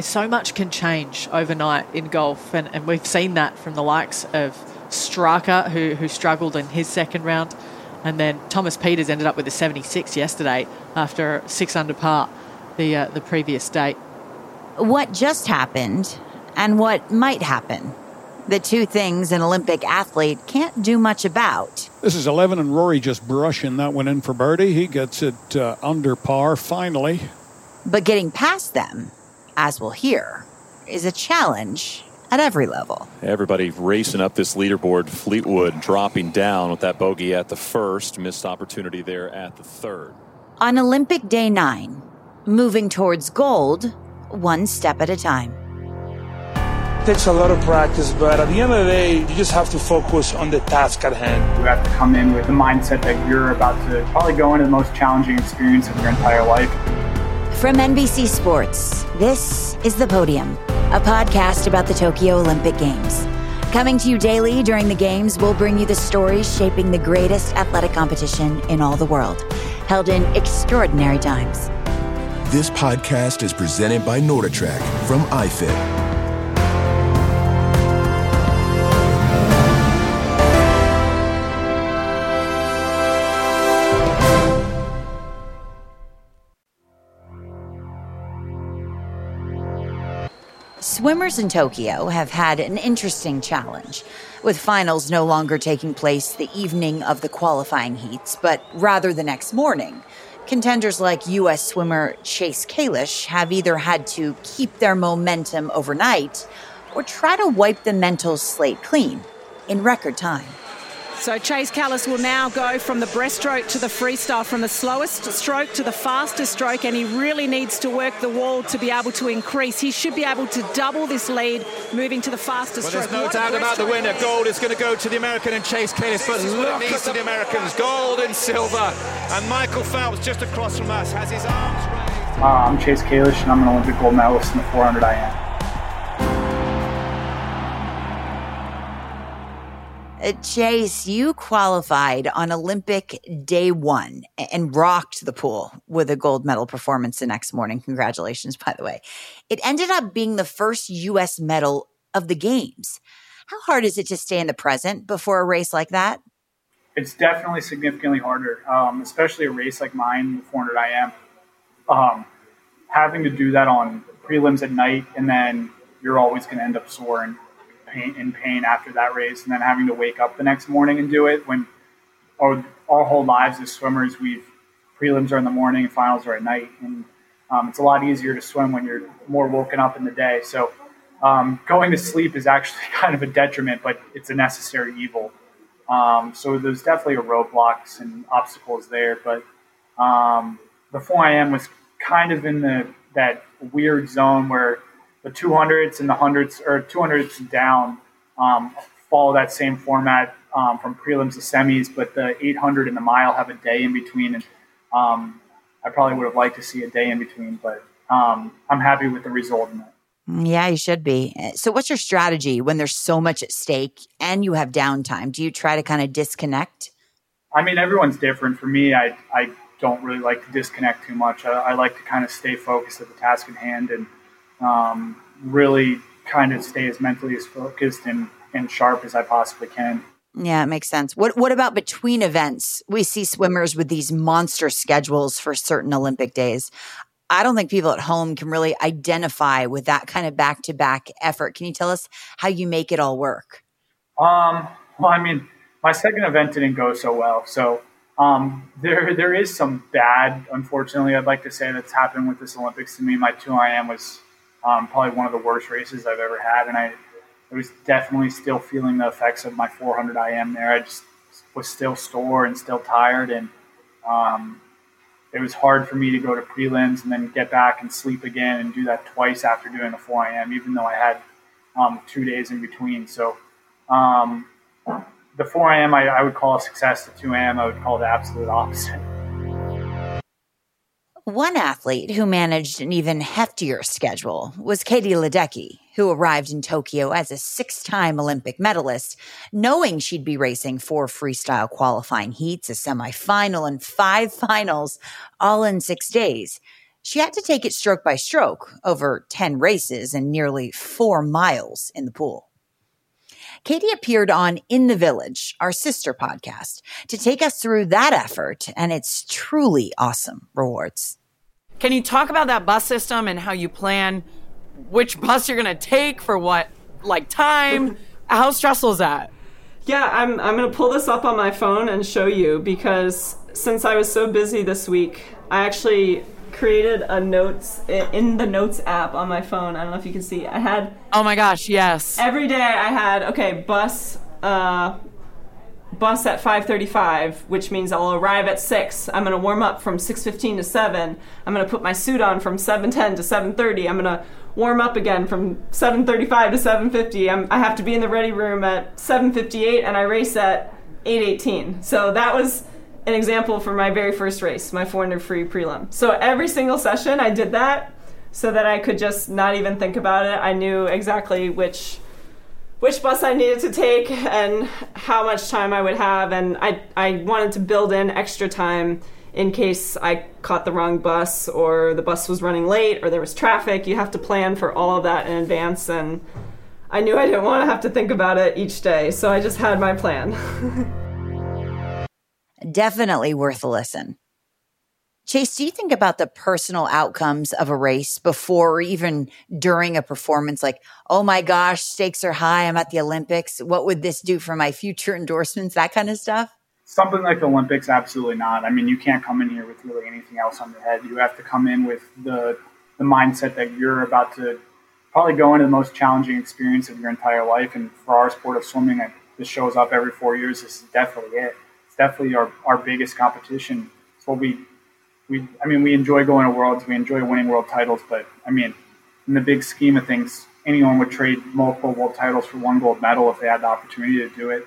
so much can change overnight in golf, and, and we've seen that from the likes of Straka, who, who struggled in his second round, and then Thomas Pieters ended up with a 76 yesterday after six under par the uh, the previous day. What just happened, and what might happen the two things an Olympic athlete can't do much about. This is 11, and Rory just brushing that one in for birdie. He gets it uh, under par finally. But getting past them, as we'll hear, is a challenge at every level. Everybody racing up this leaderboard. Fleetwood dropping down with that bogey at the first, missed opportunity there at the third. On Olympic Day 9, moving towards gold, one step at a time takes a lot of practice, but at the end of the day, you just have to focus on the task at hand. You have to come in with the mindset that you're about to probably go into the most challenging experience of your entire life. From NBC Sports, this is The Podium, a podcast about the Tokyo Olympic Games. Coming to you daily during the Games, we'll bring you the stories shaping the greatest athletic competition in all the world, held in extraordinary times. This podcast is presented by NordicTrack from iFit. Swimmers in Tokyo have had an interesting challenge, with finals no longer taking place the evening of the qualifying heats, but rather the next morning. Contenders like U.S. swimmer Chase Kalisz have either had to keep their momentum overnight or try to wipe the mental slate clean in record time. So Chase Kalisz will now go from the breaststroke to the freestyle, from the slowest stroke to the fastest stroke, and he really needs to work the wall to be able to increase. He should be able to double this lead moving to the fastest well, stroke. There's no what doubt about the winner. Gold is going to go to the American and Chase Kalisz, but look at the Americans, gold and silver. And Michael Phelps, just across from us, has his arms raised. Uh, I'm Chase Kalisz, and I'm an Olympic gold medalist in the 400 IM. Chase, you qualified on Olympic day one and rocked the pool with a gold medal performance the next morning. Congratulations, by the way. It ended up being the first U.S. medal of the Games. How hard is it to stay in the present before a race like that? It's definitely significantly harder, um, especially a race like mine, the 400 IM. Um, having to do that on prelims at night, and then you're always going to end up soaring pain in pain after that race, and then having to wake up the next morning and do it when our, our whole lives as swimmers, we've prelims are in the morning and finals are at night, and um, it's a lot easier to swim when you're more woken up in the day. So um, going to sleep is actually kind of a detriment, but it's a necessary evil. Um, so there's definitely a roadblocks and obstacles there, but um, the 4 IM was kind of in the that weird zone where the 200s and the hundreds or 200s down um, follow that same format um, from prelims to semis, but the 800 and the mile have a day in between. And um, I probably would have liked to see a day in between, but um, I'm happy with the result in that. Mm, yeah, you should be. So, what's your strategy when there's so much at stake and you have downtime? Do you try to kind of disconnect? I mean, everyone's different. For me, I, I don't really like to disconnect too much. I, I like to kind of stay focused at the task at hand and um, really kind of stay as mentally as focused and, and sharp as I possibly can. Yeah, it makes sense. What what about between events? We see swimmers with these monster schedules for certain Olympic days. I don't think people at home can really identify with that kind of back to back effort. Can you tell us how you make it all work? Um, well, I mean, my second event didn't go so well, so um, there there is some bad, unfortunately, I'd like to say that's happened with this Olympics to me. My two IM was um, probably one of the worst races I've ever had, and I, I was definitely still feeling the effects of my 400 IM there. I just was still sore and still tired, and um, it was hard for me to go to prelims and then get back and sleep again and do that twice after doing the 4 IM, even though I had um, two days in between. So um, the 4 IM I, I would call a success. The 2 IM I would call the absolute opposite. One athlete who managed an even heftier schedule was Katie Ledecky, who arrived in Tokyo as a six time Olympic medalist, knowing she'd be racing four freestyle qualifying heats, a semifinal, and five finals all in six days. She had to take it stroke by stroke over 10 races and nearly four miles in the pool. Katie appeared on In the Village, our sister podcast, to take us through that effort and its truly awesome rewards. Can you talk about that bus system and how you plan which bus you're going to take for what like time? how stressful is that? Yeah, I'm I'm going to pull this up on my phone and show you because since I was so busy this week, I actually created a notes in the notes app on my phone. I don't know if you can see. I had Oh my gosh, yes. Every day I had okay, bus uh bus at 5:35, which means I'll arrive at 6. I'm going to warm up from 6:15 to 7. I'm going to put my suit on from 7:10 to 7:30. I'm going to warm up again from 7:35 to 7:50. I'm, I have to be in the ready room at 7:58 and I race at 8:18. So that was an example for my very first race, my 400 free prelim. So every single session I did that so that I could just not even think about it. I knew exactly which which bus I needed to take and how much time I would have and I I wanted to build in extra time in case I caught the wrong bus or the bus was running late or there was traffic. You have to plan for all of that in advance and I knew I didn't want to have to think about it each day, so I just had my plan. Definitely worth a listen. Chase, do you think about the personal outcomes of a race before or even during a performance? Like, oh my gosh, stakes are high. I'm at the Olympics. What would this do for my future endorsements? That kind of stuff? Something like the Olympics, absolutely not. I mean, you can't come in here with really anything else on your head. You have to come in with the, the mindset that you're about to probably go into the most challenging experience of your entire life. And for our sport of swimming, this shows up every four years. This is definitely it. It's definitely our, our biggest competition. It's what we we I mean we enjoy going to worlds, we enjoy winning world titles, but I mean in the big scheme of things, anyone would trade multiple world titles for one gold medal if they had the opportunity to do it.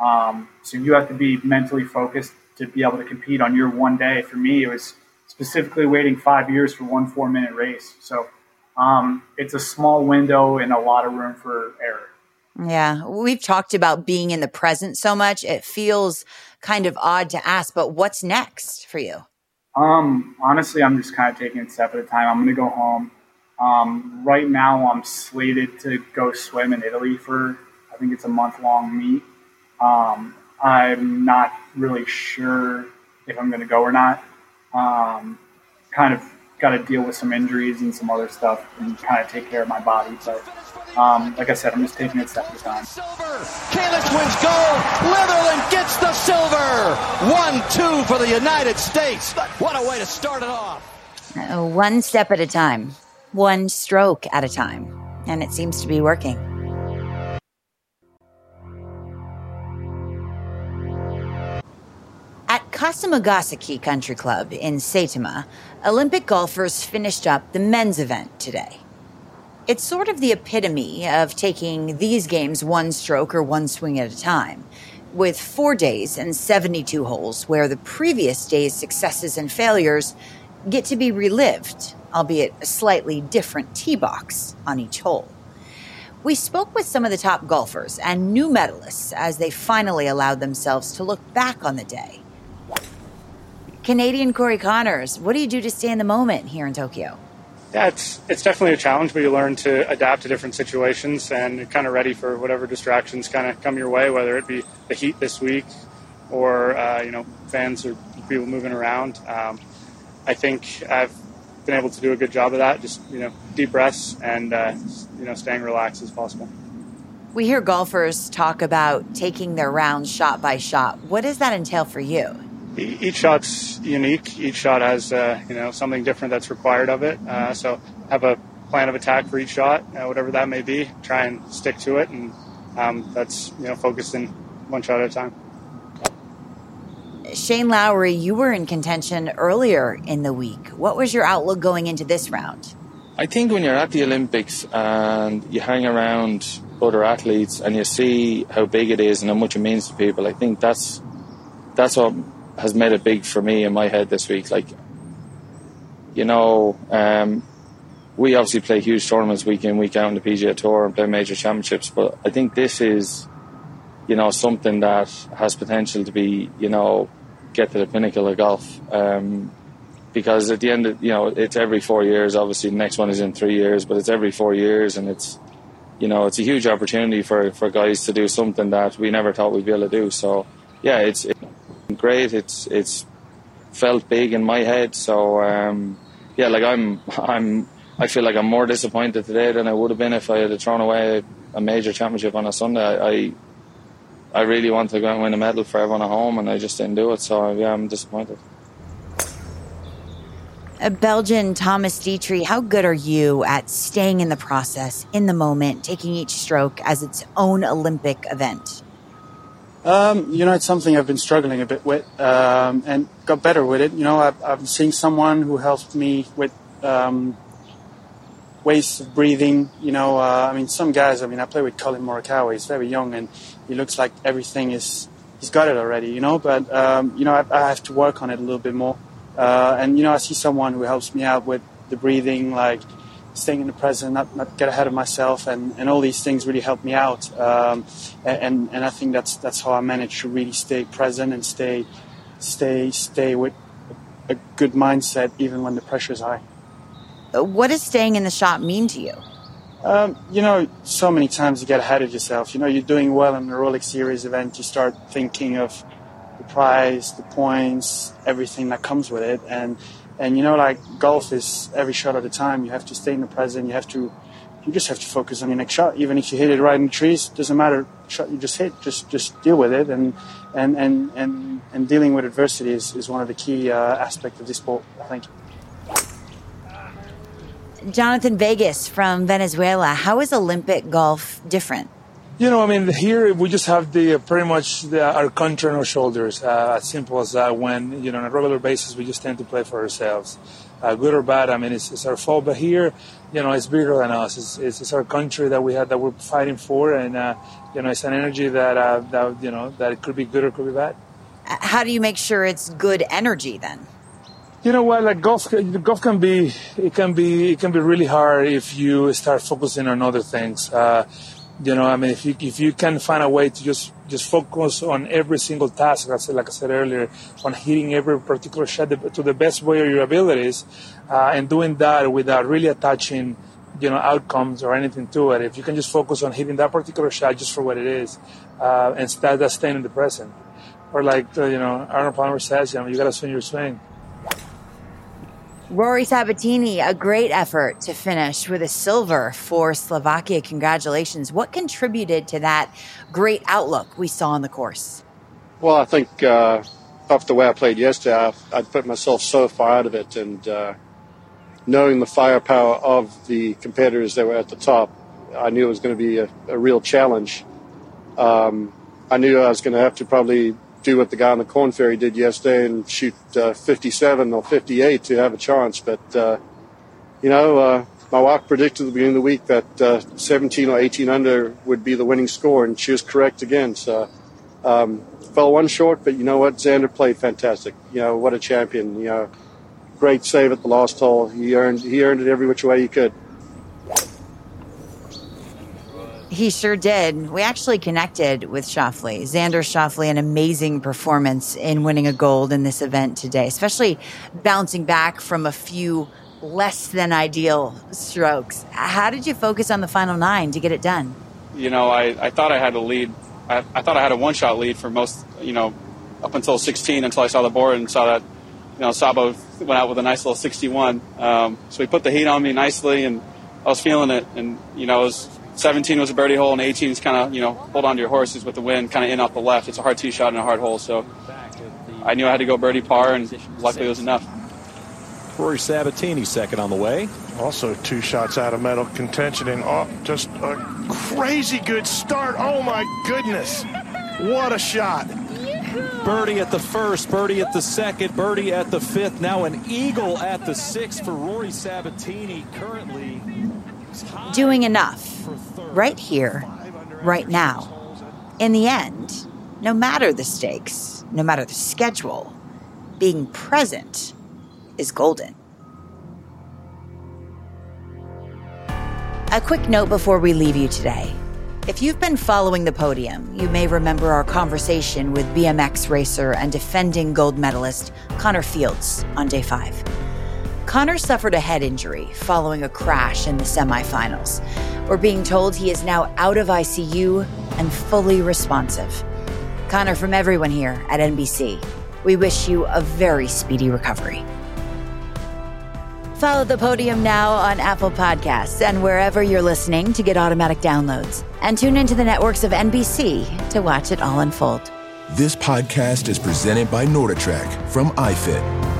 Um, so you have to be mentally focused to be able to compete on your one day. For me, it was specifically waiting five years for one four minute race. So um, it's a small window and a lot of room for error. Yeah, we've talked about being in the present so much. It feels kind of odd to ask, but what's next for you? Um, honestly, I'm just kind of taking it step at a time. I'm going to go home. Um, right now, I'm slated to go swim in Italy for, I think it's a month long meet. Um, I'm not really sure if I'm going to go or not. Um, kind of got to deal with some injuries and some other stuff and kind of take care of my body. But um, like I said, I'm just taking it step at a time. Kalisz wins gold. Litherland gets the silver. One, two for the United States. What a way to start it off. Uh, one step at a time, one stroke at a time. And it seems to be working. At Kasumigaseki Country Club in Saitama, Olympic golfers finished up the men's event today. It's sort of the epitome of taking these games one stroke or one swing at a time, with four days and 72 holes where the previous day's successes and failures get to be relived, albeit a slightly different tee box on each hole. We spoke with some of the top golfers and new medalists as they finally allowed themselves to look back on the day Canadian Corey Conners, what do you do to stay in the moment here in Tokyo? Yeah, it's it's definitely a challenge, but you learn to adapt to different situations and kind of ready for whatever distractions kind of come your way, whether it be the heat this week or uh, you know fans or people moving around. Um, I think I've been able to do a good job of that. Just you know, deep breaths and uh, you know, staying relaxed as possible. We hear golfers talk about taking their rounds shot by shot. What does that entail for you? Each shot's unique. Each shot has uh, you know something different that's required of it. Uh, so have a plan of attack for each shot, uh, whatever that may be. Try and stick to it, and um, that's you know focused in one shot at a time. Shane Lowry, you were in contention earlier in the week. What was your outlook going into this round? I think when you're at the Olympics and you hang around other athletes and you see how big it is and how much it means to people, I think that's that's what has made it big for me in my head this week. Like, you know, um, we obviously play huge tournaments week in, week out on the PGA Tour and play major championships, but I think this is, you know, something that has potential to be, you know, get to the pinnacle of golf. Um, because at the end, of, you know, it's every four years. Obviously, the next one is in three years, but it's every four years, and it's you know, it's a huge opportunity for, for guys to do something that we never thought we'd be able to do. So, yeah, it's, it's great. It's it's felt big in my head. So, um, yeah, like I'm I'm I feel like I'm more disappointed today than I would have been if I had thrown away a major championship on a Sunday. I, I really want to go and win a medal for everyone at home, and I just didn't do it. So yeah, I'm disappointed. A Belgian Thomas Detry, how good are you at staying in the process, in the moment, taking each stroke as its own Olympic event? Um, you know, it's something I've been struggling a bit with um, and got better with it. You know, I've, I've seen someone who helped me with um, ways of breathing. You know, uh, I mean, some guys, I mean, I play with Collin Morikawa. He's very young and he looks like everything is, he's got it already, you know, but, um, you know, I, I have to work on it a little bit more. Uh, and you know, I see someone who helps me out with the breathing, like staying in the present, not, not get ahead of myself, and, and all these things really help me out. Um, and and I think that's that's how I manage to really stay present and stay stay stay with a good mindset even when the pressure is high. Uh, what does staying in the shop mean to you? Um, you know, so many times you get ahead of yourself. You know, you're doing well in the Rolex Series event, you start thinking of the prize, the points, everything that comes with it. And and you know, like golf is every shot at a time. You have to stay in the present. You have to, you just have to focus on your next shot. Even if you hit it right in the trees, doesn't matter shot you just hit. Just just deal with it. And and and and, and dealing with adversity is, is one of the key uh, aspects of this sport. I think. Jhonattan Vegas from Venezuela. How is Olympic golf different? You know, I mean, here we just have the uh, pretty much the, our country on our shoulders. Uh, as simple as that. When you know, on a regular basis, we just tend to play for ourselves, uh, good or bad. I mean, it's, it's, our fault. But here, you know, it's bigger than us. It's, it's, it's our country that we had that we're fighting for, and uh, you know, it's an energy that uh, that you know that it could be good or could be bad. How do you make sure it's good energy then? You know what? Like golf, golf can be it can be it can be really hard if you start focusing on other things. Uh, you know, I mean, if you if you can find a way to just just focus on every single task, like I said, like I said earlier, on hitting every particular shot to the best way of your abilities, uh, and doing that without really attaching, you know, outcomes or anything to it. If you can just focus on hitting that particular shot just for what it is, uh, and that's staying in the present, or like uh, you know, Arnold Palmer says, you know, you got to swing your swing. Rory Sabbatini, a great effort to finish with a silver for Slovakia. Congratulations. What contributed to that great outlook we saw on the course? Well, I think uh, after the way I played yesterday, I, I'd put myself so far out of it, and uh, knowing the firepower of the competitors that were at the top, I knew it was going to be a, a real challenge. Um, I knew I was going to have to probably do what the guy on the Korn Ferry did yesterday and shoot uh, 57 or 58 to have a chance. But, uh, you know, uh, my wife predicted at the beginning of the week that uh, 17 or 18 under would be the winning score, and she was correct again. So, um, fell one short, but you know what? Xander played fantastic. You know, what a champion. You know, great save at the last hole. He earned, he earned it every which way he could. He sure did. We actually connected with Schauffele. Xander Schauffele, an amazing performance in winning a gold in this event today, especially bouncing back from a few less than ideal strokes. How did you focus on the final nine to get it done? You know, I, I thought I had a lead. I, I thought I had a one shot lead for most, you know, up until 16 until I saw the board and saw that, you know, Sabo went out with a nice little 61. Um, so he put the heat on me nicely and I was feeling it. And, you know, it was 17 was a birdie hole, and 18 is kind of, you know, hold on to your horses with the wind, kind of in off the left. It's a hard tee shot and a hard hole, so I knew I had to go birdie par, and luckily it was enough. Rory Sabbatini second on the way. Also two shots out of medal contention and oh, just a crazy good start. Oh my goodness. What a shot. Birdie at the first, birdie at the second, birdie at the fifth. Now an eagle at the sixth for Rory Sabbatini. Currently doing enough right here, right now. In the end, no matter the stakes, no matter the schedule, being present is golden. A quick note before we leave you today. If you've been following the podium, you may remember our conversation with BMX racer and defending gold medalist Connor Fields on day five. Connor suffered a head injury following a crash in the semifinals. We're being told he is now out of ICU and fully responsive. Connor, from everyone here at NBC, we wish you a very speedy recovery. Follow the podium now on Apple Podcasts and wherever you're listening to get automatic downloads. And tune into the networks of NBC to watch it all unfold. This podcast is presented by NordicTrack from iFit.